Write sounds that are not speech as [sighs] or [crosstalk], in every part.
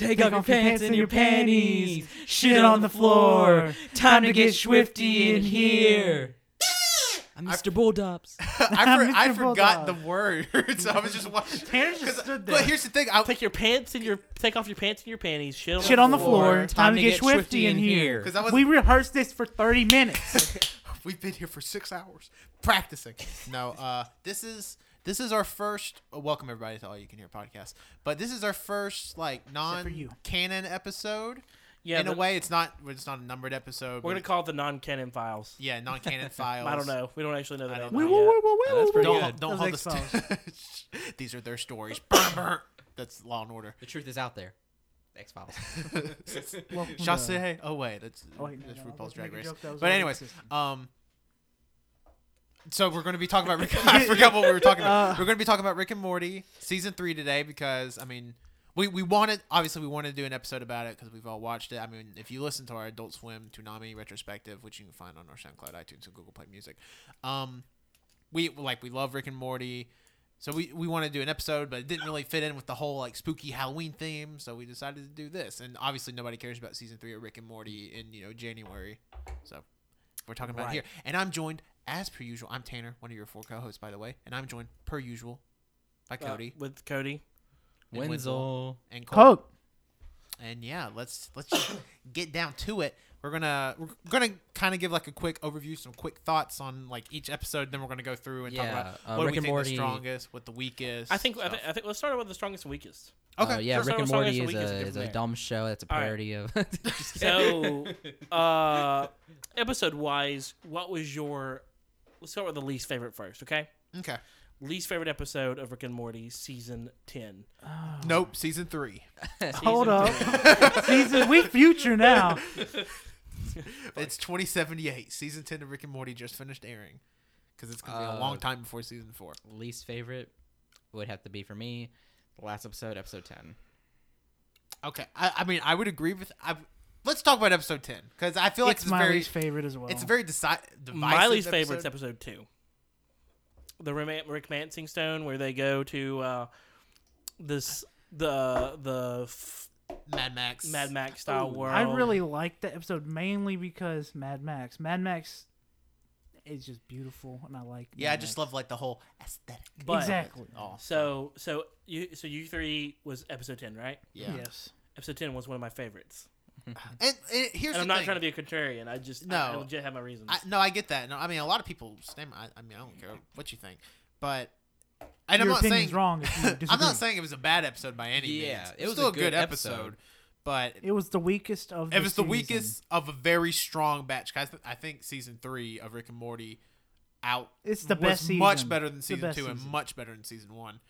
Take off your pants and your panties. Shit on the floor. Time to get swifty in here. I'm Mr. Bulldops. [laughs] I, for, [laughs] Mr. I forgot the Bulldog. words. [laughs] I was just watching. Tanner just stood there. But here's the thing. I, Take your pants and your take off your pants and your panties. Shit on, Shit the, on the floor. floor. Time, to get swifty in here. Because I was, We rehearsed this for 30 minutes. we've been here for six hours practicing. No, uh, this is this is our first. welcome everybody to All You Can Hear podcast. But this is our first like non-canon episode. Yeah, in a way, it's not. It's not a numbered episode. We're but gonna call it the non-canon files. yeah, non-canon [laughs] files. I don't know. We don't actually know the name. that's wait, pretty don't, don't hold us. X-Files. [laughs] These are their stories. [laughs] Brr, brr. That's Law and Order. The truth is out there. X Files. Welcome to- Chasse. Oh wait, that's Oh, wait, no, that's no, RuPaul's was Drag Race. joke that was But anyways, um, so we're going to be talking about Rick. [laughs] I forgot what we were talking about. Uh, we're going to be talking about Rick and Morty season three today because I mean, we we wanted obviously we wanted to do an episode about it because we've all watched it. I mean, if you listen to our Adult Swim Toonami retrospective, which you can find on our SoundCloud, iTunes, and Google Play Music, um, we like we love Rick and Morty. So we, we want to do an episode, but it didn't really fit in with the whole like spooky Halloween theme. So we decided to do this, and obviously nobody cares about season three of Rick and Morty in you know January. So we're talking about Right. here, and I'm joined as per usual. I'm Tanner, one of your four co-hosts, by the way, and I'm joined per usual by Uh, Cody with Cody. and Wenzel. and Cole. Coke. And yeah, let's let's just [coughs] get down to it. We're gonna we're gonna kind of give like a quick overview, some quick thoughts on like each episode. Then we're gonna go through and talk about uh, what Rick we and think Morty- the strongest, what the weakest. I think I, stuff. think I think let's start with the strongest and weakest. Okay. Uh, yeah, First Rick and Morty is a a, is a dumb show. That's a All right. parody of. Just [laughs] So, [laughs] uh, episode wise, what was your? Let's start with the least favorite first, okay? Okay. Least favorite episode of Rick and Morty, season ten. Nope. Season three. [laughs] Hold Season up. [laughs] Season, we future now. [laughs] It's 2078. Season 10 of Rick and Morty just finished airing. Because it's going to be a Uh, long time before season four. Least favorite would have to be for me. The last episode, episode ten. Okay. I, I mean, I would agree with. I, let's talk about episode 10. Because I feel like it's it's, my very. least favorite as well. It's a very deci- divisive. My least favorite's episode. episode two. The Rim- Rickmancing Stone, where they go to uh, this the the f- Mad Max. Mad Max style world. I really liked that episode mainly because Mad Max. Mad Max is just beautiful, and I like. Yeah, I just Max. love like the whole aesthetic. But- exactly. Oh, So so you so you three was episode ten, right? yeah. Yes. Episode ten was one of my favorites. [laughs] And, and here's and I'm not thing. trying to be a contrarian. I just No. I, I legit have my reasons. I, no, I get that. No, I mean a lot of people stand. I, I mean I don't care what you think, but and I'm Your not opinion's saying wrong. If you [laughs] I'm not saying it was a bad episode by any Yeah, means. it was still a good episode. but it was the weakest of. it was the weakest of a very strong batch. Guys, I think season three of Rick and Morty out It's the was best much better than It's the season two and much better than season one.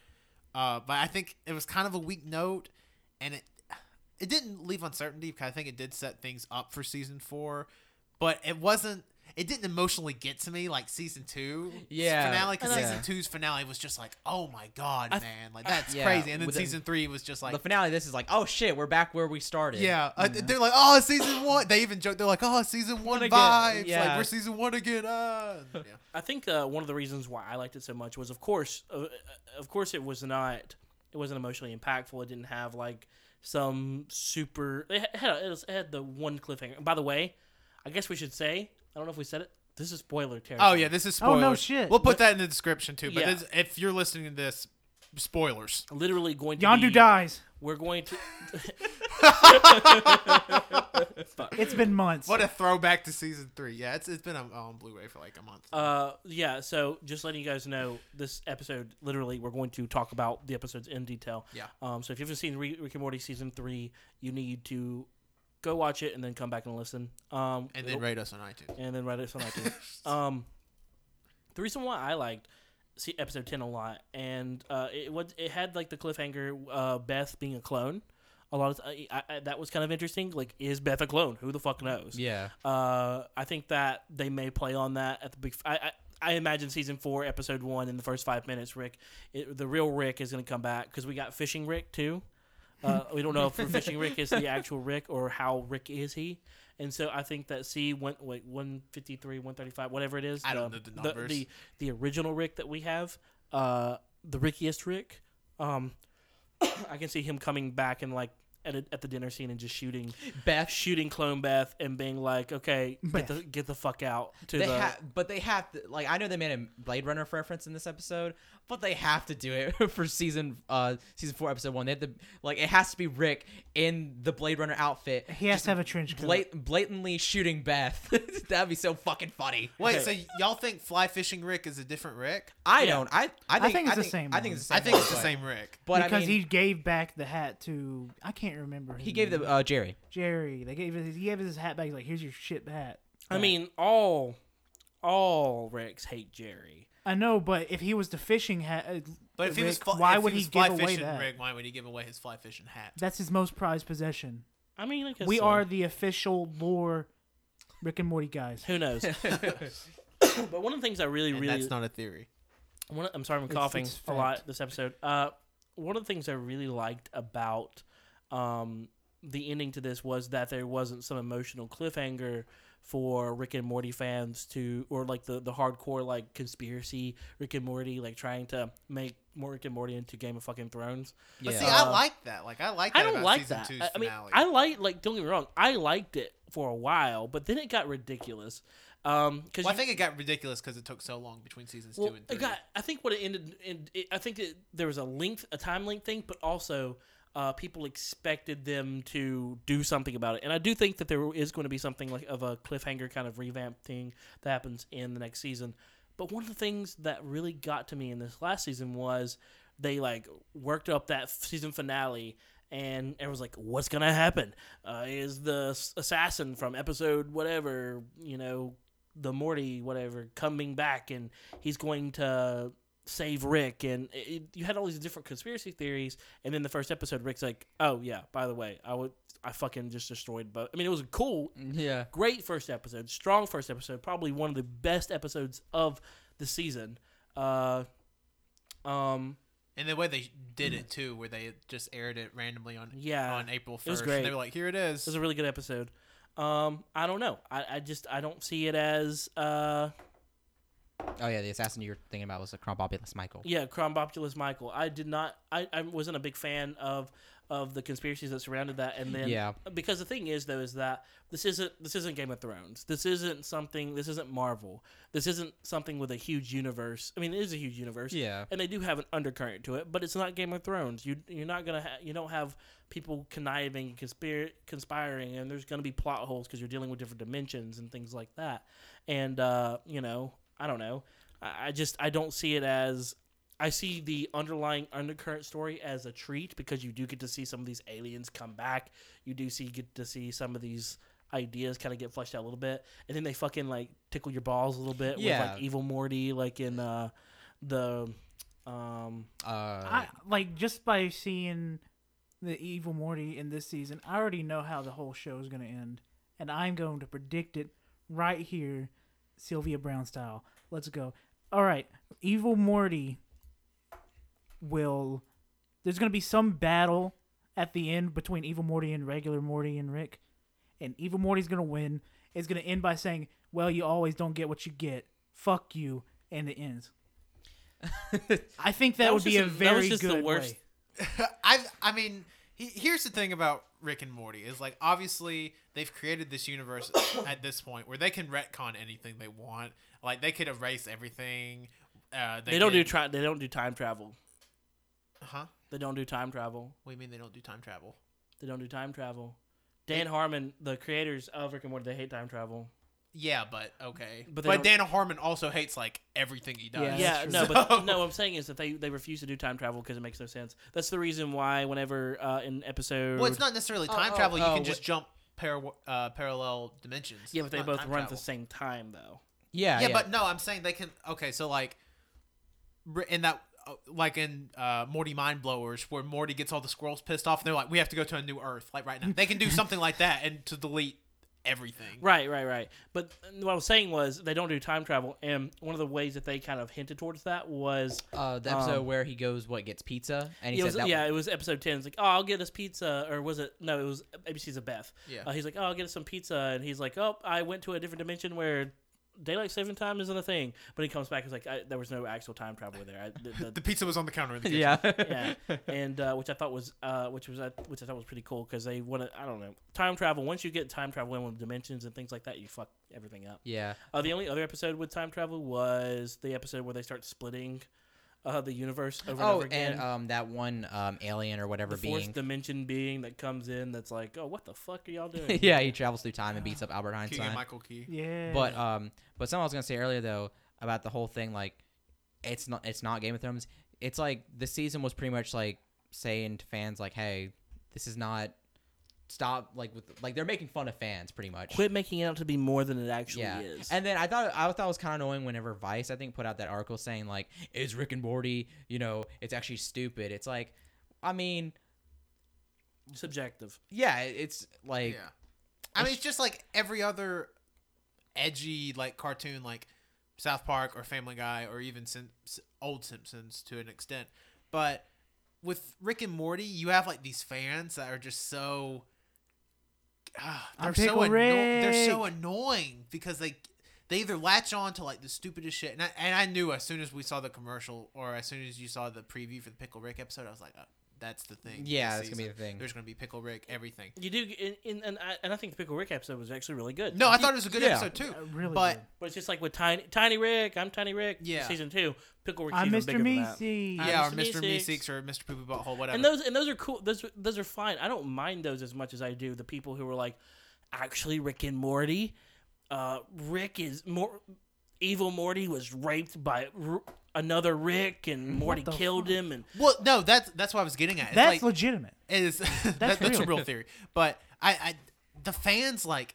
Uh, but I think it was kind of a weak note, and it it didn't leave uncertainty because I think it did set things up for season four, but it wasn't. It didn't emotionally get to me like season two Yeah, finale because yeah. season two's finale was just like, oh my god, I- man, like that's Yeah, crazy. And then with the- season three was just like, the finale. This is like, oh shit, we're back where we started. yeah, uh, they're like, oh, season [coughs] one. They even joke, they're like, oh, season one again. vibes. Like Yeah. we're season one again. Uh. Yeah. I think uh, one of the reasons why I liked it so much was, of course, uh, of course, it was not, it wasn't emotionally impactful. It didn't have like some super. It had, it, was, it had the one cliffhanger. By the way, I guess we should say, I don't know if we said it. This is spoiler territory. Oh yeah, this is Oh, no shit. We'll put that in the description too. But Yeah. this, if you're listening to this, spoilers. literally going to Yondu be, dies. We're going to. [laughs] It's been months. What a throwback to season three. Yeah, it's it's been on, on Blu-ray for like a month. Uh, yeah. So just letting you guys know, this episode, literally, we're going to talk about the episodes in detail. Yeah. Um. So if you haven't seen Rick Rick and Morty season three, you need to go watch it and then come back and listen. Um. and then rate us on iTunes. and then write us on iTunes. [laughs] um, the reason why I liked see episode ten a lot, and uh, it was it had like the cliffhanger, uh, Beth being a clone. A lot of I, I, that was kind of interesting. Like, is Beth a clone? Who the fuck knows? Yeah. Uh, I think that they may play on that at the big. I, I, I imagine season four, episode one, in the first five minutes, Rick, it, the real Rick is going to come back because we got fishing Rick too. Uh, we don't know if [laughs] fishing Rick is the actual Rick or how Rick is he. And so I think that C one wait one fifty three one thirty five whatever it is I don't the, know the the, numbers. the the original Rick that we have uh the Rickiest Rick um [coughs] I can see him coming back and like at a, at the dinner scene and just shooting Beth. shooting clone Beth and being like, okay, get the get the fuck out to They the. ha- but they have to like I know they made a Blade Runner reference in this episode, but they have to do it [laughs] for season uh season four episode one. They have to like it has to be Rick in the Blade Runner outfit. He has to have a trench coat. blat- blatantly shooting Beth. [laughs] That'd be so fucking funny. Wait, Okay. so y'all think fly fishing Rick is a different Rick? I Yeah. don't. I I think, think it's the same I think it's the same. I think it's the same Rick. But because I mean, he gave back the hat to I can't remember. he gave name. the uh, Jerry. Jerry. They gave his, he gave his hat back. He's like, here's your shit hat. I mean, all all Ricks hate Jerry. I know, but if he was the fishing hat, uh, But if he was, Rick, why if would he, he, was fly give away fishing that? Rick, why would he give away his fly fishing hat? That's his most prized possession. I mean, I guess We so. are the official lore Rick and Morty guys. Who knows? [laughs] but one of the things I really, And really that's not a theory. One, of- I'm sorry, I'm It's- coughing it's a lot this episode. Uh, one of the things I really liked about um, the ending to this was that there wasn't some emotional cliffhanger for Rick and Morty fans to, or like the the hardcore like conspiracy Rick and Morty, like trying to make more Rick and Morty into Game of fucking Thrones. But Yeah. see, I Uh, like that. Like I like that I don't about like season that. I, I mean. I like like don't get me wrong, I liked it for a while, but then it got ridiculous. Um, because well, I think it got ridiculous because it took so long between seasons well, two and three. it got. I think what it ended in. It, I think it, there was a length, a time length thing, but also uh, people expected them to do something about it, and I do think that there is going to be something like of a cliffhanger kind of revamp thing that happens in the next season. But one of the things that really got to me in this last season was they like worked up that season finale. And everyone's like, "What's gonna happen? Uh, is the assassin from episode whatever, you know, the Morty whatever coming back and he's going to save Rick and it, you had all these different conspiracy theories and then the first episode Rick's like oh yeah by the way I would I fucking just destroyed but I mean it was cool Yeah. great first episode strong first episode probably one of the best episodes of the season uh um and the way they did it too, where they just aired it randomly on yeah on April first, it was first. They were like, "Here it is." it was a really good episode um I don't know I, I just I don't see it as uh Oh yeah, the assassin you're thinking about was a Krombopulos Michael. Yeah, Krombopulos Michael. I did not. I, I wasn't a big fan of of the conspiracies that surrounded that, and then Yeah. because the thing is though is that this isn't this isn't Game of Thrones. This isn't something. This isn't Marvel. This isn't something with a huge universe. I mean, it is a huge universe. Yeah. And they do have an undercurrent to it, but it's not Game of Thrones. You you're not gonna ha- you don't have people conniving conspir- conspiring, and there's gonna be plot holes because you're dealing with different dimensions and things like that. And uh, you know, I don't know. I, I just I don't see it as I see the underlying undercurrent story as a treat because you do get to see some of these aliens come back. You do see get to see some of these ideas kind of get fleshed out a little bit, and then they fucking like tickle your balls a little bit Yeah. with like evil Morty, like in uh, the um Uh, I like just by seeing the evil Morty in this season, I already know how the whole show is going to end, and I'm going to predict it right here, Sylvia Browne style. Let's go. All right, evil Morty will. There's going to be some battle at the end between evil Morty and regular Morty and Rick, and evil Morty's going to win. It's going to end by saying, "Well, you always don't get what you get. Fuck you," and it ends. [laughs] I think that, was would be just a that very was just good the worst. way. [laughs] I I mean, he, here's the thing about Rick and Morty is like obviously they've created this universe [coughs] at this point where they can retcon anything they want. Like they could erase everything. Uh, They, don't do could- tri- They don't do time travel. Uh huh? They don't do time travel. What do you mean they don't do time travel? They don't do time travel. Dan Harmon, the creators of Rick and Morty, they hate time travel. Yeah, but okay. But But, they don't- Dana Harmon also hates like everything he does. Yeah, yeah, that's no, true. but [laughs] no. What I'm saying is that they they refuse to do time travel because it makes no sense. That's the reason why whenever uh, in episode Well, it's not necessarily Oh, time oh, travel. You oh, can just jump par- uh, parallel dimensions. yeah, but It's they not both time run at the travel. same time though. yeah, yeah, but no, I'm saying they can. Okay, so like, r- in that, uh, like in uh, Morty Mind Blowers, where Morty gets all the squirrels pissed off, and they're like, "We have to go to a new Earth, like right now." They can do [laughs] something like that and to delete everything. Right, right, right. But what I was saying was they don't do time travel, and one of the ways that they kind of hinted towards that was uh, the episode Um, where he goes, what gets pizza, and he it says was, that. yeah, it was episode ten. It's like, oh, I'll get us pizza, or was it? No, it was ABC's of Beth. Yeah. Uh, he's like, oh, I'll get us some pizza, and he's like, oh, I went to a different dimension where daylight saving time isn't a thing. But he comes back, he's like, I, there was no actual time travel there. I, the, the, [laughs] The pizza was on the counter in the kitchen. yeah. [laughs] yeah, [laughs] and uh, which I thought was uh, which was uh, which I thought was pretty cool because they want to I don't know time travel. Once you get time travel in with dimensions and things like that, you fuck everything up. yeah. Uh, the only other episode with time travel was the episode where they start splitting uh, the universe over and Oh, over again. and um, that one um, alien or whatever the fourth being. dimension being that comes in that's like, oh, what the fuck are y'all [laughs] doing? yeah, he travels through time and beats up Albert Keegan Einstein. Michael Key. Yeah. But um, but something I was gonna say earlier though about the whole thing, like, it's not it's not Game of Thrones. It's like the season was pretty much like saying to fans like, hey, this is not stop like with like they're making fun of fans pretty much. Quit making it out to be more than it actually yeah, is. and then I thought I thought it was kind of annoying whenever Vice I think put out that article saying like, is Rick and Morty, you know, it's actually stupid. It's like, I mean, Subjective. yeah, it's like Yeah. I mean, it's just like every other edgy like cartoon, like South Park or Family Guy or even Sim- old Simpsons to an extent. But with Rick and Morty, you have like these fans that are just so. Ah, I'm they're so anno- They're so annoying because they they either latch on to like the stupidest shit, and I, and I knew as soon as we saw the commercial or as soon as you saw the preview for the Pickle Rick episode, I was like, oh, that's the thing. Yeah, this that's gonna be the thing. There's gonna be Pickle Rick, everything. You do, in, in, and I and I think the Pickle Rick episode was actually really good. No, I thought it was a good Yeah. episode too. Uh, really but good. But it's just like with Tiny Tiny Rick, I'm Tiny Rick. Yeah. Season two, Pickle Rick's I'm even Mr. bigger than that. I'm yeah, or Mr. Mr. Meeseeks. Meeseeks or Mr. Poopy Butthole, whatever. And those and those are cool. Those those are fine. I don't mind those as much as I do the people who are like, actually Rick and Morty. Uh, Rick is more evil. Morty was raped by R- another Rick, and Morty the killed fuck? him. And well, no, that's that's what I was getting at. It's That's like, legitimate. it is [laughs] that, that's a real. real theory. But I, I the fans like,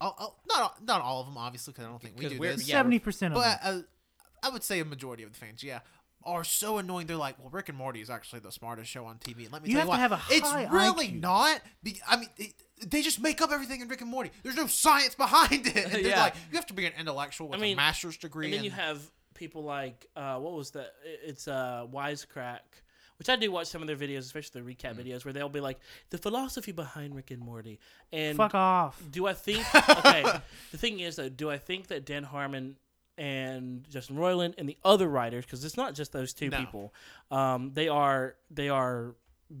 oh, oh, not all- not all of them obviously because I don't think we 'Cause do we're- this. yeah, Seventy percent of but them. uh, I would say a majority of the fans, yeah, are so annoying. They're like, well, Rick and Morty is actually the smartest show on TV. And let me You tell have you to what, have a it's high really IQ. not. Be, I mean. It, they just make up everything in Rick and Morty. There's no science behind it. And [laughs] they're Yeah. like, you have to be an intellectual with I mean, a master's degree. and then you have people like uh, what was that? It's uh, Wisecrack. Which I do watch some of their videos, especially the recap videos, where they'll be like the philosophy behind Rick and Morty. And Fuck off. Do I think? [laughs] Okay, the thing is though, do I think that Dan Harmon and Justin Roiland and the other writers, because it's not just those two No. people, um, they are they are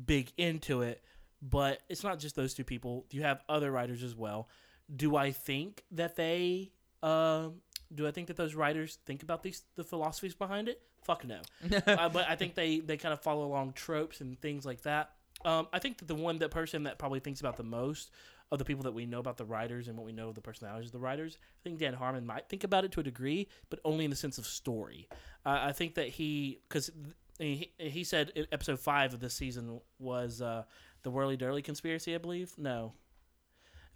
big into it, but it's not just those two people. You have other writers as well. Do I think that they? Um, do I think that those writers think about these the philosophies behind it? Fuck no. [laughs] uh, but I think they they kind of follow along tropes and things like that. Um, I think that the one that person that probably thinks about the most of the people that we know about the writers and what we know of the personalities of the writers, I think Dan Harmon might think about it to a degree, but only in the sense of story. Uh, I think that he because he, he said episode five of this season was uh, the Whirly Dirly conspiracy, I believe. No.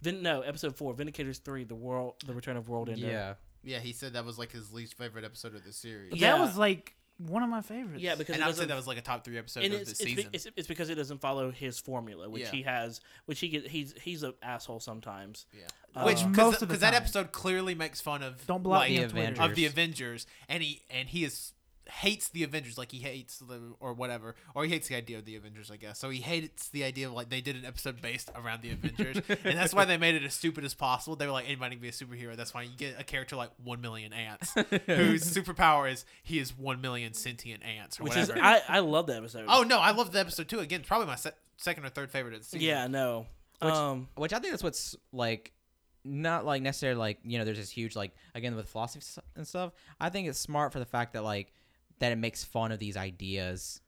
Vin- no, episode four, Vindicators three, the world, the return of World Ender. yeah. yeah, he said that was like his least favorite episode of the series. Yeah. That was like one of my favorites. yeah, because and I would say doesn't- that was like a top three episode and of it's, the it's, be- season. it's, it's because it doesn't follow his formula, which Yeah. he has, which he get, he's he's an asshole sometimes. yeah. Uh, Which most because of the because that time. episode clearly makes fun of Don't block like, me The on Twitter. Avengers. of the Avengers, and he and he is hates the Avengers like he hates the or whatever, or he hates the idea of the Avengers, I guess. So he hates the idea of like they did an episode based around the Avengers, [laughs] and that's why they made it as stupid as possible. They were like anybody can be a superhero. That's why you get a character like one million ants, [laughs] whose superpower is he is one million sentient ants or Which whatever. is I, I love that episode. oh no, I love the episode too. Again, probably my se- second or third favorite of the season. yeah, no. Which- um, which I think that's what's like not like necessarily like you know there's this huge like again with philosophy and stuff i think it's smart for the fact that like that it makes fun of these ideas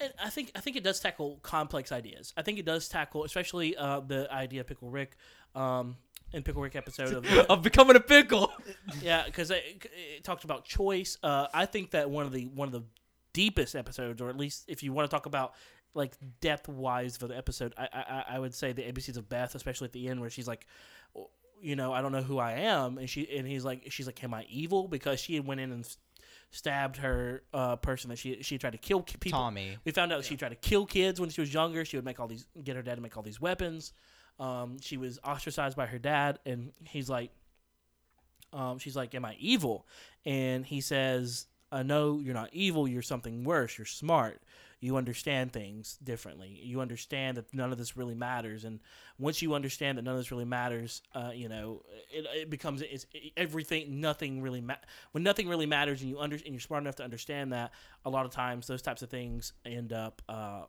and I think I think it does tackle complex ideas. I think it does tackle, especially uh, the idea of Pickle Rick, um, in Pickle Rick episode of [laughs] of becoming a pickle [laughs] yeah, because it, it talked about choice. Uh, I think that one of the one of the deepest episodes, or at least if you want to talk about like depth wise for the episode, I, I I would say the ABCs of Beth, especially at the end where she's like, you know, I don't know who I am, and she and he's like, she's like, am I evil? Because she went in and stabbed her uh, person that she she tried to kill ki- people. tommy We found out she tried to kill kids when she was younger. She would make all these, get her dad to make all these weapons. Um, she was ostracized by her dad, and he's like, um, she's like, "Am I evil?" And he says, uh, "No, you're not evil. You're something worse. You're smart. You understand things differently. You understand that none of this really matters, and once you understand that none of this really matters, uh, you know, it, it becomes it's it, everything. Nothing really ma- when nothing really matters, and you under and you're smart enough to understand that. A lot of times, those types of things end up. Uh,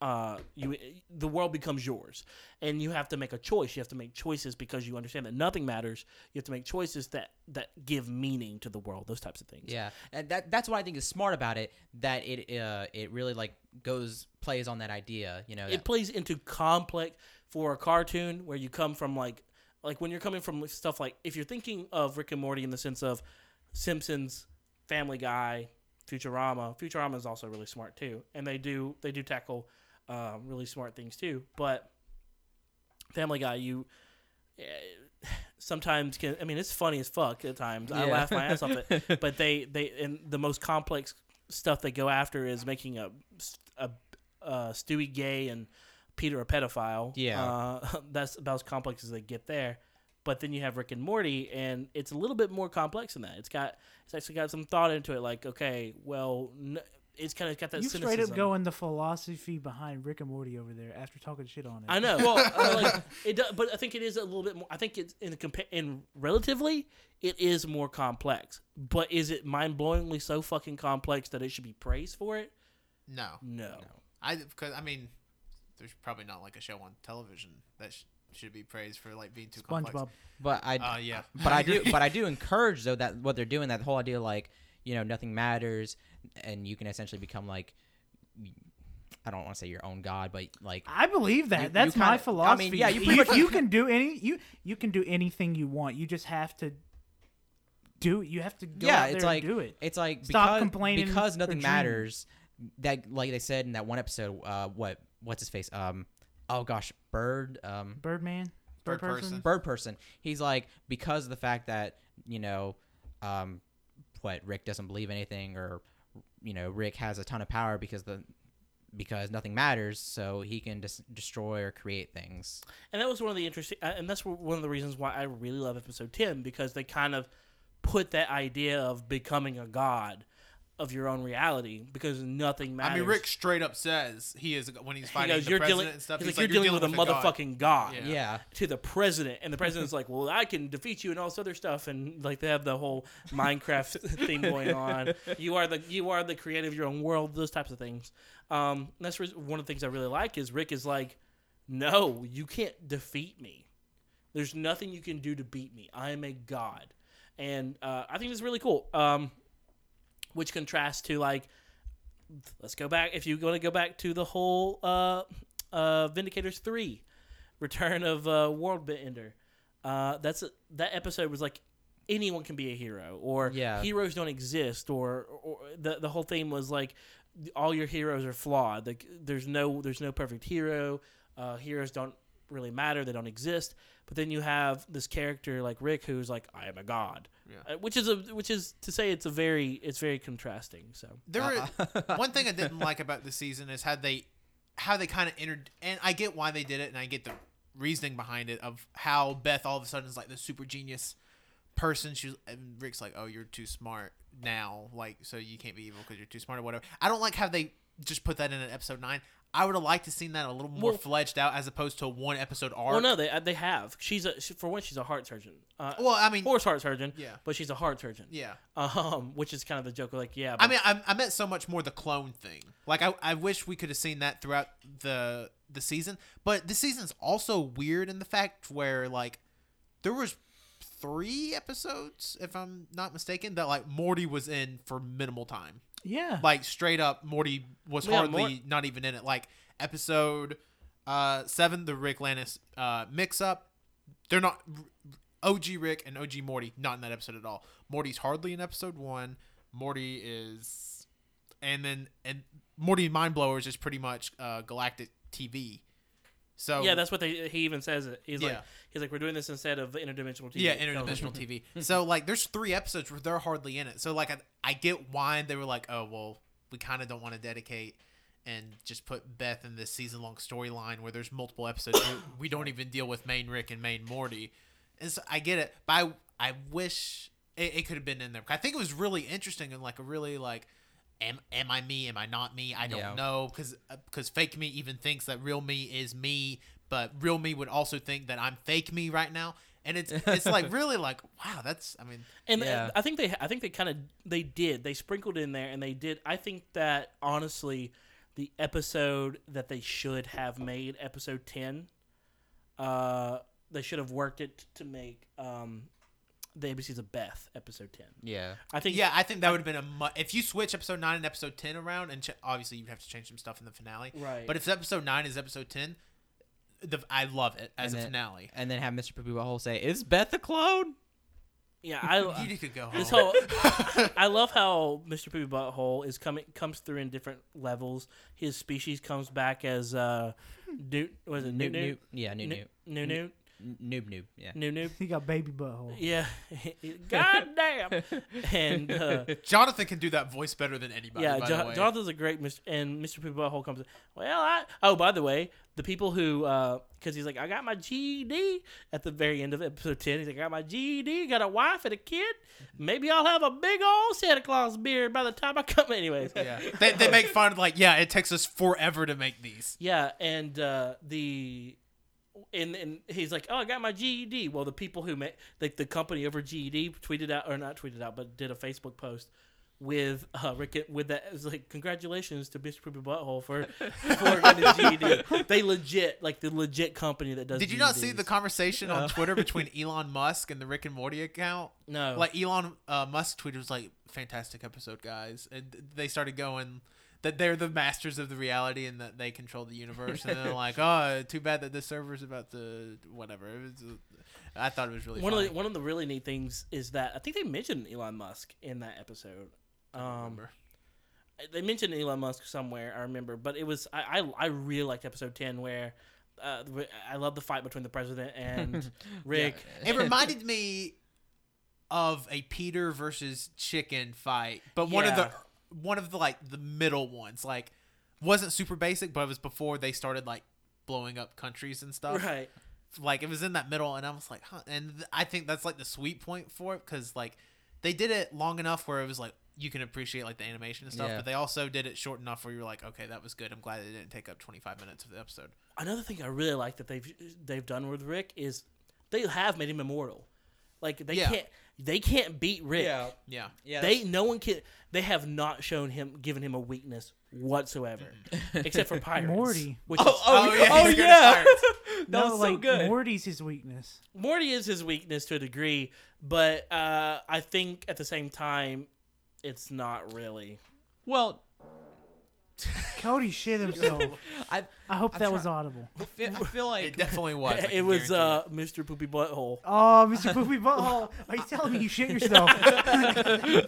uh, you the world becomes yours, and you have to make a choice. You have to make choices because you understand that nothing matters. You have to make choices that that give meaning to the world. Those types of things. Yeah, and that that's what I think is smart about it. That it uh it really like goes plays on that idea. You know, it that- plays into complex for a cartoon where you come from like like when you're coming from stuff like if you're thinking of Rick and Morty in the sense of Simpsons, Family Guy, Futurama. Futurama is also really smart too, and they do they do tackle uh, really smart things too. But Family Guy, you eh, sometimes can. I mean, it's funny as fuck at times. I laugh my ass off [laughs] it. But they they and the most complex stuff they go after is making a a, a Stewie gay and Peter a pedophile. Yeah. uh, [laughs] that's about as complex as they get there. But then you have Rick and Morty, and it's a little bit more complex than that. It's got it's actually got some thought into it. Like, okay, well, n- it's kind of got that. You straight up going the philosophy behind Rick and Morty over there after talking shit on it. I know. Well, uh, like, [laughs] it does, but I think it is a little bit more. I think it's in compa- in relatively, it is more complex. But is it mind blowingly so fucking complex that it should be praised for it? No, No. I because I mean, there's probably not like a show on television that sh- should be praised for like being too complex. But I Uh, yeah, but I do [laughs] but I do encourage though that what they're doing that whole idea like you know nothing matters and you can essentially become like I don't want to say your own god but like I believe that. You- That's you my kinda- I philosophy. mean, yeah, you you, much- you can do any you you can do anything you want. You just have to do. You have to go yeah out it's there like and do it. it's like Stop because, complaining because nothing matters that like they said in that one episode uh what what's his face um oh gosh bird um Birdman, Bird Bird person. bird person he's like because of the fact that you know um what rick doesn't believe anything or you know rick has a ton of power because the because nothing matters so he can just destroy or create things. And that was one of the interesting, uh, and that's one of the reasons why I really love episode ten because they kind of put that idea of becoming a god of your own reality because nothing matters. I mean, Rick straight up says he is when he's he fighting goes, the "You're president dealing, and stuff. he's He's, like, you're, dealing, with a god." motherfucking god." Yeah. yeah to the president, and the president's like, "Well, I can defeat you and all this other stuff," and like they have the whole Minecraft [laughs] thing going on. You are the you are the creator of your own world. Those types of things. Um, that's re- one of the things I really like is Rick is like, "No, you can't defeat me. There's nothing you can do to beat me. I am a god," and uh, I think it's really cool. Um, which contrasts to like, let's go back. If you want to go back to the whole uh, uh, Vindicators three. Return of uh, World Ender. Uh, that's a, that episode was like anyone can be a hero, or Yeah. heroes don't exist, or, or the the whole theme was like all your heroes are flawed. Like there's no there's no perfect hero. Uh, heroes don't really matter; they don't exist. But then you have this character like Rick, who's like I am a god, Yeah. uh, which is a which is to say it's a very it's very contrasting. So There were [laughs] one thing I didn't like about the season is how they how they kind of entered, and I get why they did it, and I get the reasoning behind it of how Beth all of a sudden is like the super genius person. She's and Rick's like, "Oh, you're too smart now, like so you can't be evil because you're too smart or whatever." I don't like how they just put that in an episode nine. I would have liked to seen that a little more Well- fledged out as opposed to a one episode arc. well, no, they uh, they have. She's a she, for one, she's a heart surgeon. Uh, Well, I mean, horse heart surgeon. Yeah. but she's a heart surgeon. yeah. Um, which is kind of the joke. Like, yeah, I mean, I, I meant so much more the clone thing. Like, I, I wish we could have seen that throughout the the season. But this season's also weird in the fact where like there was three episodes, if I'm not mistaken, that like Morty was in for minimal time. Yeah. Like straight up, Morty was Yeah, hardly Mor- not even in it. Like episode uh seven, the Ricklantis uh mix up. They're not OG Rick and OG Morty not in that episode at all. Morty's hardly in episode one. Morty is, and then and Morty Mind Blowers is pretty much uh, Galactic TV. So yeah, that's what they. He even says it. He's like, he's like, we're doing this instead of interdimensional TV. yeah, interdimensional TV. [laughs] So like, there's three episodes where they're hardly in it. So like, I, I get why they were like, oh well, we kind of don't want to dedicate and just put Beth in this season long storyline where there's multiple episodes. where we don't even deal with main Rick and main Morty. And so I get it, but I I wish it, it could have been in there. I think it was really interesting and like a really like am am I me? Am I not me? I don't Yeah. know because because fake me even thinks that real me is me, but real me would also think that I'm fake me right now. And it's it's like [laughs] really like wow, that's I mean And Yeah. uh, I think they I think they kind of they did they sprinkled in there and they did I think that honestly the episode that they should have made episode 10 uh they should have worked it to make um the ABCs of Beth episode 10 Yeah. I think yeah, I think that would have been a mu- if you switch episode nine and episode ten around, and ch- obviously you'd have to change some stuff in the finale. Right. But if episode nine is episode ten, the I love it as And a then- finale. And then have Mr. Poopy Butthole say, "Is Beth a clone?" yeah [laughs] I You could go home. this whole [laughs] I love how Mr. Poopy Butthole is coming comes through in different levels his species comes back as uh Newt was it Newt Noob, noob. Newt Yeah, noob, noob. Newt Newt N- Noob, noob. Yeah. Newt Newt He got baby butthole. Yeah. [laughs] God damn. And uh, Jonathan can do that voice better than anybody. yeah, by jo- the way. Jonathan's a great Mr. And Mr. Poopy Butthole comes in. Well, I. Oh, by the way, the people who. Because he's like, I got my GED at the very end of episode 10. He's like, I got my GED, got a wife and a kid. Maybe I'll have a big old Santa Claus beard by the time I come. Anyways. yeah, they, they make fun of like yeah, it takes us forever to make these. Yeah, and uh, the and and he's like, "Oh, I got my GED." Well, the people who made like the company over GED tweeted out or not tweeted out, but did a Facebook post with uh, Rick with that. It was like, "Congratulations to Mr. Poopy Butthole for for getting his [laughs] GED." They legit like the legit company that does. Did you not see the conversation on Twitter between [laughs] Elon Musk and the Rick and Morty account? No, Like Elon uh, Musk tweeted was like, "Fantastic episode, guys," and they started going that they're the masters of the reality and that they control the universe. And they're like, "Oh, too bad that this server's about to whatever." It was, I thought it was really one funny. of the one of the really neat things is that I think they mentioned Elon Musk in that episode. I Um, remember. they mentioned Elon Musk somewhere. I remember, but it was I I, I really liked episode ten where. Uh, I love the fight between the president and [laughs] Rick. It [laughs] reminded me of a Peter versus chicken fight, but one of the one of the like the middle ones. Like wasn't super basic, but it was before they started like blowing up countries and stuff. Right. Like it was in that middle, and I was like, huh. And th- I think that's like the sweet point for it because like they did it long enough where it was like you can appreciate like the animation and stuff, Yeah. but they also did it short enough where you're like, okay, that was good. I'm glad it didn't take up 25 minutes of the episode. Another thing I really like that they've they've done with Rick is they have made him immortal. Like they Yeah. can't they can't beat Rick. Yeah. Yeah. Yeah. They no one can they have not shown him given him a weakness whatsoever. Except for [laughs] Pirates. Morty. Which Oh, is, oh, Oh, yeah, [laughs] oh, he's scared of yeah. [laughs] that no, was so like good. Morty's his weakness. Morty is his weakness to a degree, but uh, I think at the same time it's not really. well, Cody shit [laughs] himself. I, I hope I'm that try- was audible. I feel, I feel like It definitely was. [laughs] I it can was guarantee uh, Mr. Poopy Butthole. Oh, Mr. [laughs] Poopy Butthole. Are you telling me you shit yourself? I-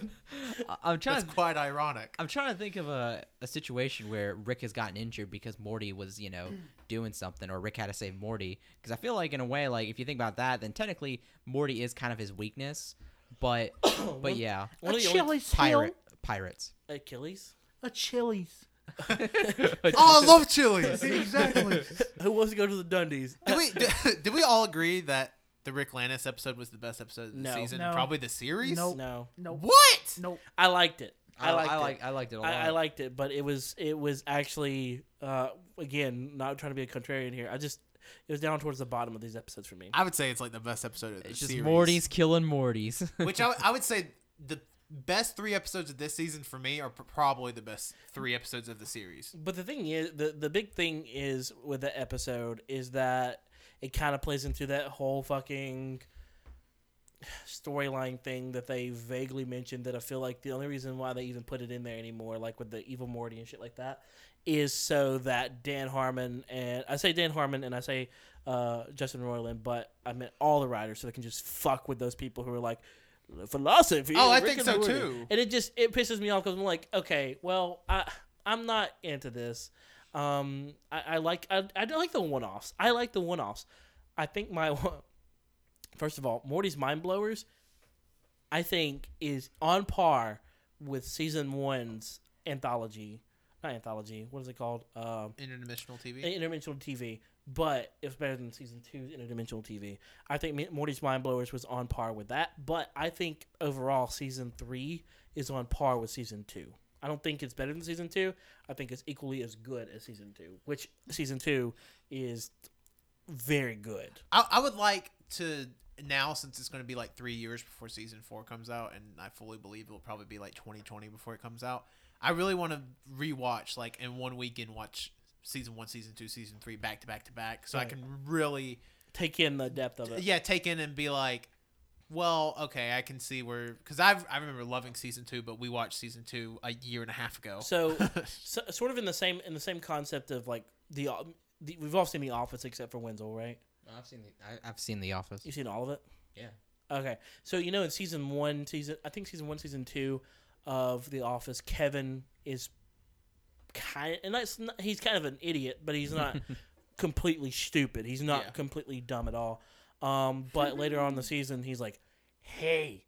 I'm trying That's to quite ironic. I'm trying to think of a, a situation where Rick has gotten injured because Morty was, you know, [clears throat] doing something, or Rick had to save Morty. Because I feel like, in a way, like if you think about that, then technically Morty is kind of his weakness. But, [coughs] but yeah, One a of the only Chili's pirate pirates. Achilles. A Chili's. Oh, I [laughs] love chilies. [laughs] Exactly. Who wants to go to the Dundies? did we did, did we all agree that the Ricklantis episode was the best episode of the No. season? No. Probably the series. Nope. No, Nope. What? Nope. I liked it. I, I, liked I it. like I liked it a lot. I, I liked it, but it was it was actually uh, again not trying to be a contrarian here. I just it was down towards the bottom of these episodes for me. I would say it's like the best episode of the it's just series. Morty's killing Morty's. Which I, I would say the best three episodes of this season for me are pr- probably the best three episodes of the series. But the thing is, the the big thing is with the episode is that it kind of plays into that whole fucking storyline thing that they vaguely mentioned. That I feel like the only reason why they even put it in there anymore, like with the evil Morty and shit like that, is so that Dan Harmon and I say Dan Harmon and I say uh, Justin Roiland, but I meant all the writers, so they can just fuck with those people who are like philosophy. Oh, I Rick think so, Morty." too. And it just it pisses me off because I'm like, okay, well, I I'm not into this. Um, I, I like I, I don't like the one offs. I like the one offs. I think my [laughs] first of all, Morty's mind blowers, I think is on par with season one's anthology. Not anthology. What is it called? Um, Interdimensional TV. interdimensional TV, but it's better than season two's interdimensional TV. I think Morty's Mind Blowers was on par with that, but I think overall season three is on par with season two. I don't think it's better than season two. I think it's equally as good as season two, which season two is very good. I, I would like to now since it's going to be like three years before season four comes out, and I fully believe it will probably be like 2020 before it comes out. I really want to rewatch like in one weekend watch season one, season two, season three back to back to back, so I can really Take in the depth of it. yeah take in and be like, well, okay, I can see where because I I remember loving season two, but we watched season two a year and a half ago. So, [laughs] so, sort of in the same in the same concept of like the, um, the we've all seen The Office except for Wenzel, right? I've seen the I, I've seen The Office. You've seen all of it. Yeah. Okay, so you know in season one, season I think season one, season two of The Office, Kevin is kind and that's not, he's kind of an idiot, but he's not [laughs] completely stupid. He's not Yeah. completely dumb at all. Um, but later on in the [laughs] season, he's like, "Hey,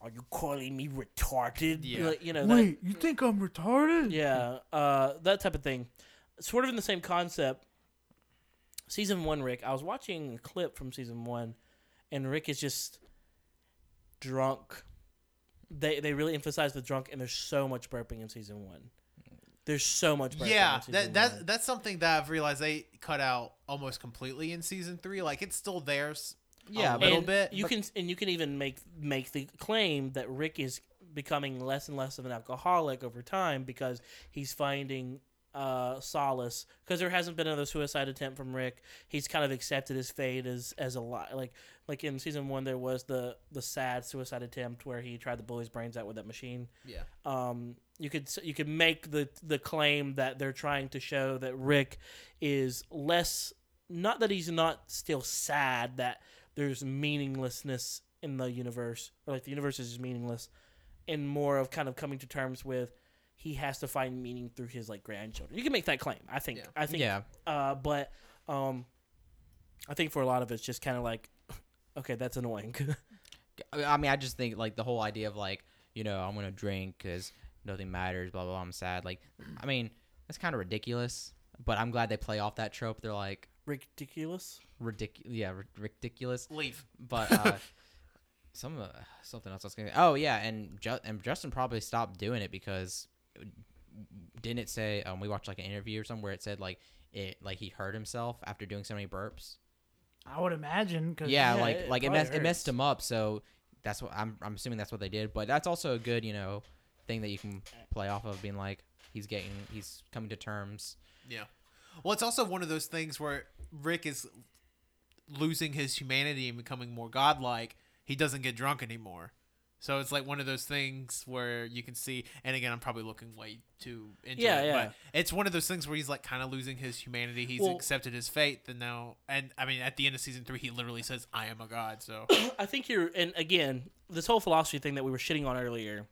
are you calling me retarded?" Yeah. Like, you know, that, Wait, you think I'm retarded? yeah, uh, that type of thing. Sort of in the same concept. Season one, Rick. I was watching a clip from season one, and Rick is just drunk. They they really emphasize the drunk, and there's so much burping in season one. There's so much burping. yeah, in that that that's something that I've realized they cut out almost completely in season three. Like it's still there. Yeah, a little and bit. You but- can and you can even make make the claim that Rick is becoming less and less of an alcoholic over time because he's finding uh, solace because there hasn't been another suicide attempt from Rick. He's kind of accepted his fate as as a lot like like in season one there was the the sad suicide attempt where he tried to blow his brains out with that machine yeah. um, you could you could make the the claim that they're trying to show that Rick is less not that he's not still sad that there's meaninglessness in the universe or like the universe is meaningless and more of kind of coming to terms with he has to find meaning through his like grandchildren. You can make that claim. I think. Yeah. I think. Yeah. Uh, but um, I think for a lot of it's just kind of like, [laughs] okay, that's annoying. I [laughs] I mean, I just think like the whole idea of like, you know, I'm gonna drink because nothing matters, blah blah. blah I'm sad. Like, I mean, that's kind of ridiculous. But I'm glad they play off that trope. They're like Ridiculous. ridiculous, yeah, ri- ridiculous. Leave. But [laughs] uh, some uh, something else I was gonna. Oh yeah, and Ju- and Justin probably stopped doing it because didn't it say um we watched like an interview or something where it said like it like he hurt himself after doing so many burps. I would imagine. Cause yeah, yeah, like it like it probably messed it messed him up. So that's what I'm I'm assuming that's what they did. But that's also a good you know thing that you can play off of, being like he's getting he's coming to terms. Yeah. Well, it's also one of those things where Rick is losing his humanity and becoming more godlike. He doesn't get drunk anymore. So it's like one of those things where you can see, and again, I'm probably looking way too into Yeah, it, yeah. but it's one of those things where he's like kind of losing his humanity. He's Well- accepted his fate, and now, and I mean, at the end of season three, he literally says, "I am a god." So, [coughs] I think you're, and again, this whole philosophy thing that we were shitting on earlier.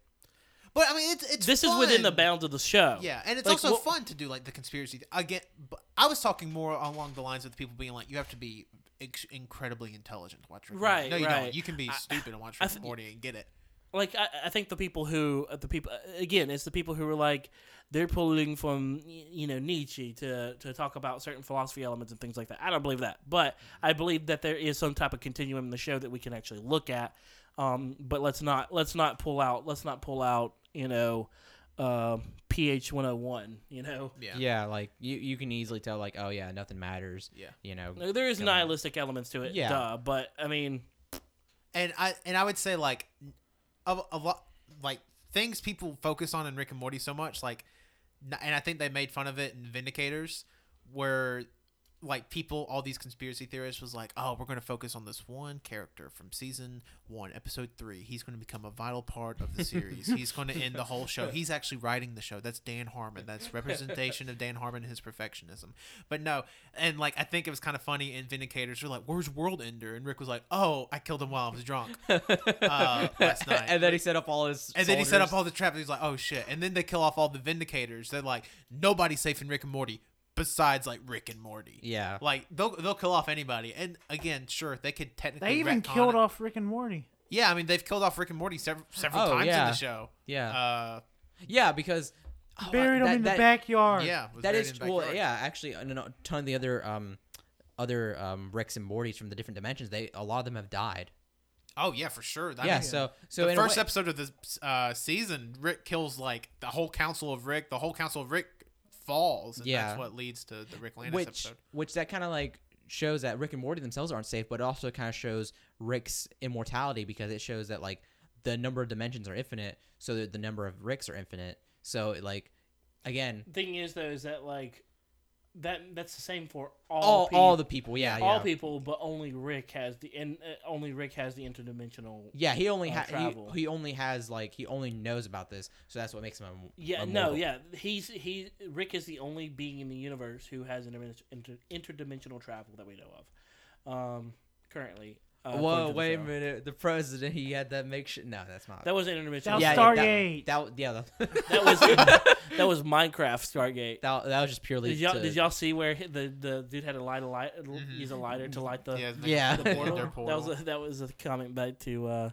But I mean, it's it's this is within the bounds of the show. Yeah, and it's Like, also what- fun to do like the conspiracy again. But I was talking more along the lines of the people being like, you have to be ex- incredibly intelligent to watch Rick. and Morty." Right, No, you right. don't. You can be stupid and watch I Rick th- and Morty and get it. Like I, I think the people who, uh, the people again, it's the people who are like, they're pulling from you know Nietzsche to to talk about certain philosophy elements and things like that. I don't believe that, but I believe that there is some type of continuum in the show that we can actually look at. Um, but let's not let's not pull out let's not pull out you know uh, PH one hundred one. You know, Yeah. Yeah, like you you can easily tell like oh yeah nothing matters. Yeah. You know. No, there is Come on. nihilistic elements to it. Yeah. duh, but I mean, And I and I would say like a, a lot like things people focus on in Rick and Morty so much like, n- and I think they made fun of it in Vindicators, where like people, all these conspiracy theorists was like, oh, we're going to focus on this one character from season one, episode three. He's going to become a vital part of the series. He's going to end the whole show. He's actually writing the show. That's Dan Harmon. That's representation of Dan Harmon and his perfectionism. But no, and like I think it was kind of funny in Vindicators. They're like, "Where's World Ender?" And Rick was like, "Oh, I killed him while I was drunk uh, last [laughs] night." and then he set up all his. And then he set up all the traps. He's like, "Oh shit!" And then they kill off all the Vindicators. They're like, "Nobody's safe in Rick and Morty besides like Rick and Morty." Yeah. Like they'll they'll kill off anybody. And again, sure, they could technically. They even killed it. off Rick and Morty. Yeah, I mean they've killed off Rick and Morty several several Oh, times in the show. Yeah. Uh, yeah, because oh, Buried that- them in that- the backyard. yeah. was That buried is in the well, yeah. Actually, a ton of the other um, other um Ricks and Mortys from the different dimensions. They a lot of them have died. Oh yeah, for sure. That yeah. means- So so the in first way- episode of this uh, season, Rick kills like the whole council of Rick. The whole council of Rick falls, and Yeah. that's what leads to the Ricklantis which episode. which that kind of like shows that Rick and Morty themselves aren't safe, but it also kind of shows Rick's immortality because it shows that like the number of dimensions are infinite, so that the number of Ricks are infinite. So like again, the Thing is though, is that like that that's the same for all all people. all the people, yeah, all yeah. people, but only Rick has the and uh, only Rick has the interdimensional. Yeah, he only uh, has he, he only has like he only knows about this, so that's what makes him. A, Yeah, a no, yeah, he's he Rick is the only being in the universe who has inter- inter- interdimensional travel that we know of, um, currently. Uh, Whoa, wait a minute. The president, he had that make sure. No, that's not. That was interdimensional. That was yeah, Stargate. That, that, yeah, that, [laughs] that was that was Minecraft Stargate. that, that was just purely. Did y'all to- did y'all see where the the dude had to light a light use a lighter to light the yeah, the, Yeah. the, the portal. [laughs] portal? That was a, that was a comment back to uh,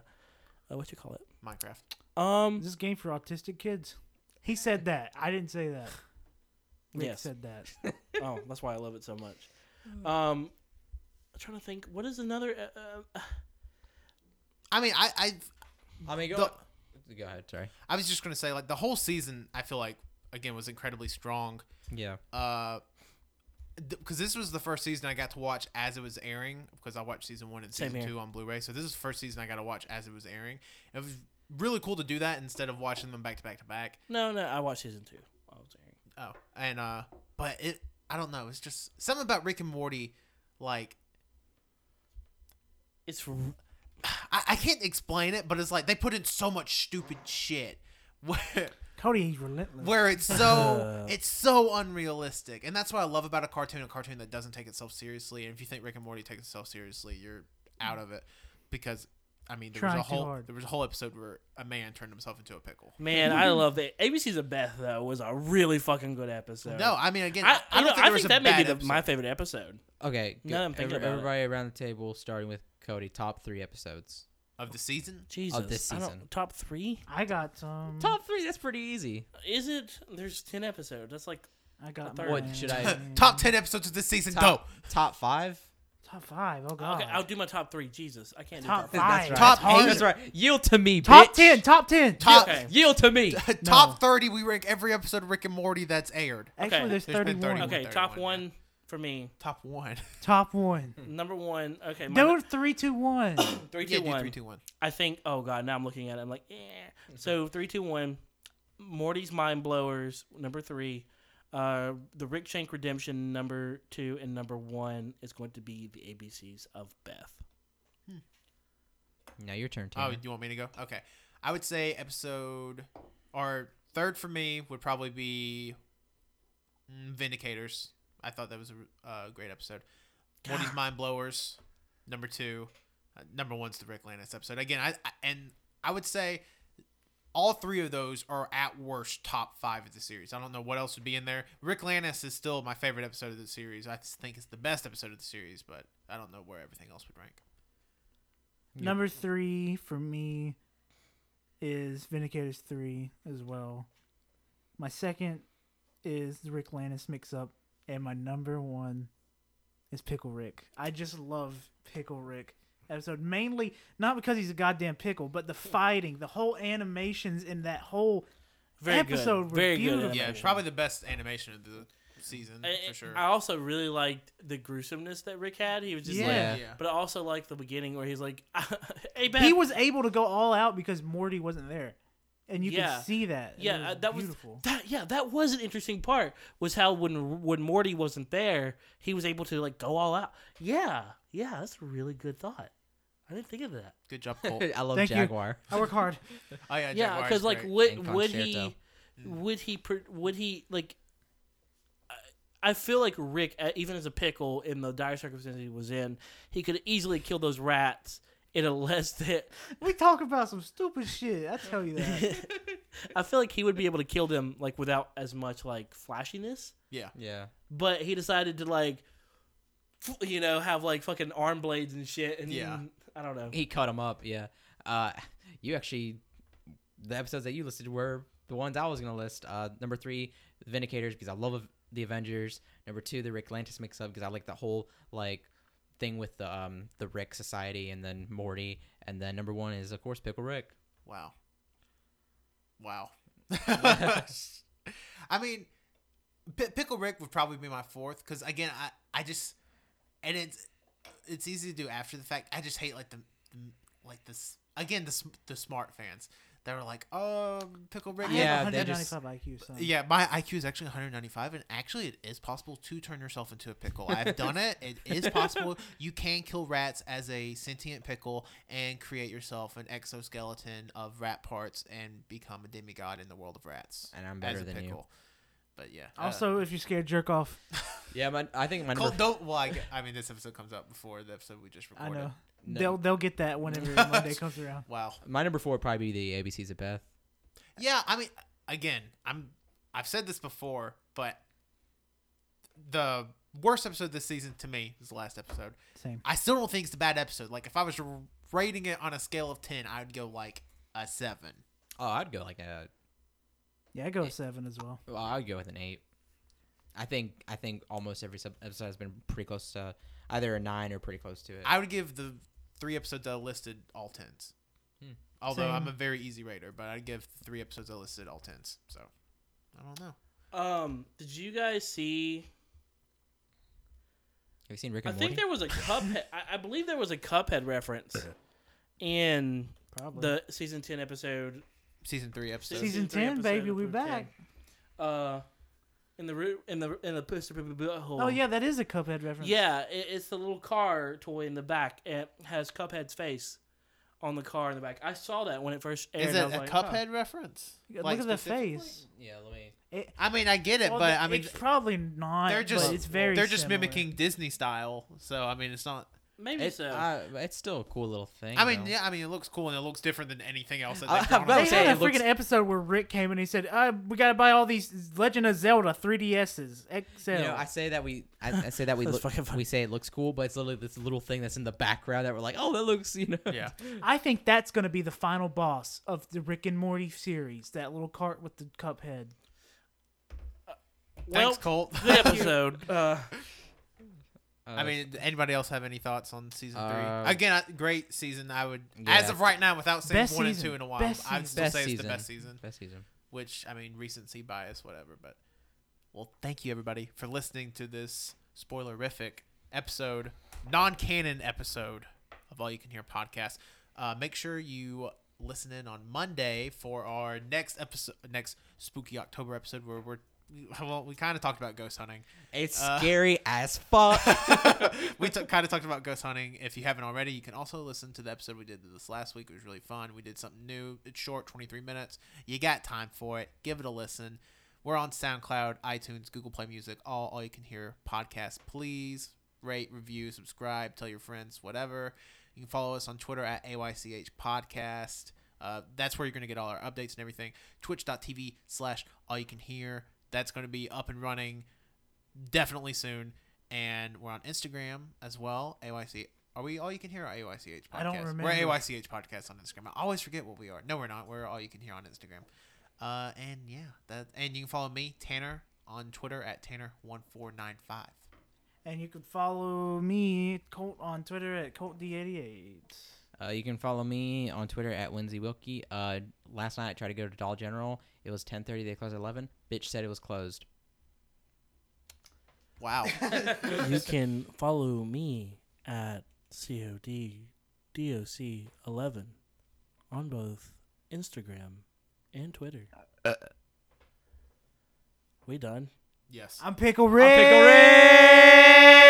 uh what you call it? Minecraft. Um, Is this game for autistic kids? He said that. I didn't say that. Rick Yes. said that. [laughs] oh, that's why I love it so much. Um, I'm trying to think. What is another? Uh, uh, I mean, I, I I mean, go, the- go ahead. Sorry. I was just gonna say like the whole season. I feel like again was incredibly strong. Yeah. Uh, because this was the first season I got to watch as it was airing. Because I watched season one and Same season here. two on Blu-ray, so this is the first season I got to watch as it was airing. It was really cool to do that instead of watching them back to back to back. no, no, I watched season two. I was hearing. Oh, and uh, but it, I don't know. It's just something about Rick and Morty, like It's [sighs] I, I can't explain it, but it's like they put in so much stupid shit [laughs] where Cody, he's relentless. where it's so [laughs] it's so unrealistic, and that's what I love about a cartoon, a cartoon that doesn't take itself seriously. And if you think Rick and Morty takes itself seriously, you're out of it because. I mean, there was Trying a too whole hard. there was a whole episode where a man turned himself into a pickle. man. I [laughs] love that. ABC's of Beth though was a really fucking good episode. No, I mean again, I, I, you don't know, think I there was think a that may be the, episode. my favorite episode. Okay. Now I'm thinking Every- about it. everybody around the table, starting with Cody. Top three episodes. of the season. Jesus, this I don't- season. top three? I got some. Top three. That's pretty easy. Is it? There's ten episodes. That's like I got third. What should I- [laughs] Top ten episodes of this season. Top, Go. top five. Top five. Oh god. okay. I'll do my top three. Jesus, I can't top do five. That's right. Top That's hard. That's right. Yield to me, Top bitch. ten. Top ten. Top Okay. Yield to me. [laughs] top thirty. We rank every episode of Rick and Morty that's aired. Actually, Okay. there's There's been 31. 31. Okay, top one for me. Top one. [laughs] Top one. [laughs] Number one. Okay, my No, three, two, one. [coughs] [coughs] three, Yeah, two, do one. three, two, one. I think. Oh god, now I'm looking at it. I'm like, eh. So three, two, one. Morty's Mind Blowers. Number three. Uh, the Rick Shank Redemption. Number two and number one is going to be the ABCs of Beth. Now your turn, Oh, Tanner. you want me to go? Okay. I would say episode or third for me would probably be mm, Vindicators. I thought that was a uh, great episode. Morty's Mind Blowers, number two. Uh, number one's the Ricklantis episode. Again, I, I and I would say all three of those are at worst top five of the series. I don't know what else would be in there. Ricklantis is still my favorite episode of the series. I think it's the best episode of the series, but I don't know where everything else would rank. Number three for me is Vindicators 3 as well. My second is the Ricklantis mix up. And my number one is Pickle Rick. I just love Pickle Rick episode. Mainly, not because he's a goddamn pickle, but the fighting, the whole animations in that whole Very Episode good. were Very beautiful. good. Yeah, animation. probably the best animation of the season I, for sure. I also really liked the gruesomeness that Rick had. He was just Yeah. like, yeah. but I also like the beginning where he's like, [laughs] "Hey, Beth." He was able to go all out because Morty wasn't there. And you Yeah. could see that. It Yeah, uh, that was beautiful. that. Yeah, that was an interesting part. Was how when when Morty wasn't there, he was able to like go all out. Yeah, yeah, that's a really good thought. I didn't think of that. Good job, Cole. [laughs] I love Thank you. Jaguar. I work hard. [laughs] oh yeah, Yeah, Jaguar because is like great. would And would he Concerto. would he pr- would he like? I- I feel like Rick, uh, even as a pickle in the dire circumstances he was in, he could easily kill those rats in a [laughs] less that We talk about some stupid shit. I tell you that. I feel like he would be able to kill them like without as much like flashiness. yeah, Yeah. But he decided to like, f- you know, have like fucking arm blades and shit. And Yeah. I don't know. He cut him up. Yeah. Uh, you actually, the episodes that you listed were the ones I was gonna list. Uh, number three, Vindicators, because I love the Avengers. Number two, the Ricklantis mix up because I like the whole like thing with the um the Rick Society and then Morty, and then number one is of course Pickle Rick. Wow. Wow. [laughs] [laughs] I mean, P- Pickle Rick would probably be my fourth because again, I I just and it's it's easy to do after the fact. I just hate like the, the like this again the the smart fans that are like, "Oh, Pickle Rick. Yeah, have they just- 195 IQ. So. Yeah, my IQ is actually 195, and actually, it is possible to turn yourself into a pickle. I've done it. It is possible. [laughs] You can kill rats as a sentient pickle and create yourself an exoskeleton of rat parts and become a demigod in the world of rats. And I'm as better a than you. pickle. But yeah. uh, Also, if you're scared, jerk off. [laughs] Yeah, my, I think my Cole, number. don't. Well, I, I mean, this episode comes out before the episode we just recorded. I recorded. know. No. They'll they'll get that whenever [laughs] Monday comes around. Wow. My number four would probably be the ABCs of Beth. Yeah, I mean, again, I'm. I've said this before, but the worst episode this season to me is the last episode. Same. I still don't think it's a bad episode. Like if I was rating it on a scale of ten, I would go like a seven. Oh, I'd go like a. Yeah, I go with seven as well. Well, I'd go with an eight. I think I think almost every sub- episode has been pretty close to either a nine or pretty close to it. I would give the three episodes I listed all tens. Hmm. Although I'm a very easy rater, but I'd give the three episodes I listed all tens. So I don't know. Um, did you guys see? Have you seen Rick I think Morty? there was a Cuphead. [laughs] I, I believe there was a Cuphead reference in Probably. the season ten episode. Season three episode. Season three 10, episode baby, of we Rick back. and- Uh, in the root in the in the poster hole. oh yeah, that is a Cuphead reference. Yeah, it, it's the little car toy in the back. It has Cuphead's face on the car in the back. I saw that when it first aired. Is it a like, Cuphead reference? Look Like, at the face. yeah, let me. It, I mean, I get it, well, but the- I mean, it's probably not. they're just but it's very. they're just similar. mimicking Disney style. So I mean, it's not. Maybe It, so. uh, it's still a cool little thing. I mean, though. yeah, I mean, it looks cool and it looks different than anything else that I- they've I'm about They to say, had a it looks- freaking episode where Rick came and he said, uh, "We gotta buy all these Legend of Zelda 3DSs XL." You know, I say that we, I, I say that we, [laughs] look, we say it looks cool, but it's literally this little thing that's in the background that we're like, oh, that looks, you know. yeah. [laughs] I think that's gonna be the final boss of the Rick and Morty series. That little cart with the Cuphead. well, Thanks, Colt. good episode. [laughs] Uh, Uh, I mean, anybody else have any thoughts on season Uh, three? Again, I, great season. I would, Yeah. as of right now, without seeing Best one season. and two in a while, Best I'd still Best say it's the best season. best season. Which I mean, recency bias, whatever. But well, thank you everybody for listening to this spoilerific episode, non-canon episode of All You Can Hear podcast. Uh, make sure you listen in on Monday for our next episode, next spooky October episode, where we're well, we kind of talked about ghost hunting. It's Uh, scary as fuck. [laughs] [laughs] we t- kind of talked about ghost hunting. If you haven't already, you can also listen to the episode we did this last week. It was really fun. We did something new. It's short, 23 minutes. You got time for it. Give it a listen. We're on SoundCloud, iTunes, Google Play Music, all all you can hear podcasts. Please rate, review, subscribe, tell your friends, whatever. You can follow us on Twitter at AYCH Podcast. Uh, that's where you're going to get all our updates and everything. Twitch.tv slash all you can hear. That's going to be up and running definitely soon. And we're on Instagram as well. AYC. Are we all you can hear or AYCH podcast? I don't remember. We're. AYCH podcast on Instagram. I always forget what we are. No, we're not. We're all you can hear on Instagram. Uh, and yeah, that and you can follow me Tanner on Twitter at Tanner1495. And you can follow me, Colt, on Twitter at ColtD88. Uh, you can follow me on Twitter at Winsy Wilkie. Uh, last night I tried to go to Doll General. It was 10:30. They closed at 11. Bitch said it was closed. Wow. [laughs] you can follow me at COD DOC eleven on both Instagram and Twitter. we done. yes. I'm Pickle I'm Pickle Rick.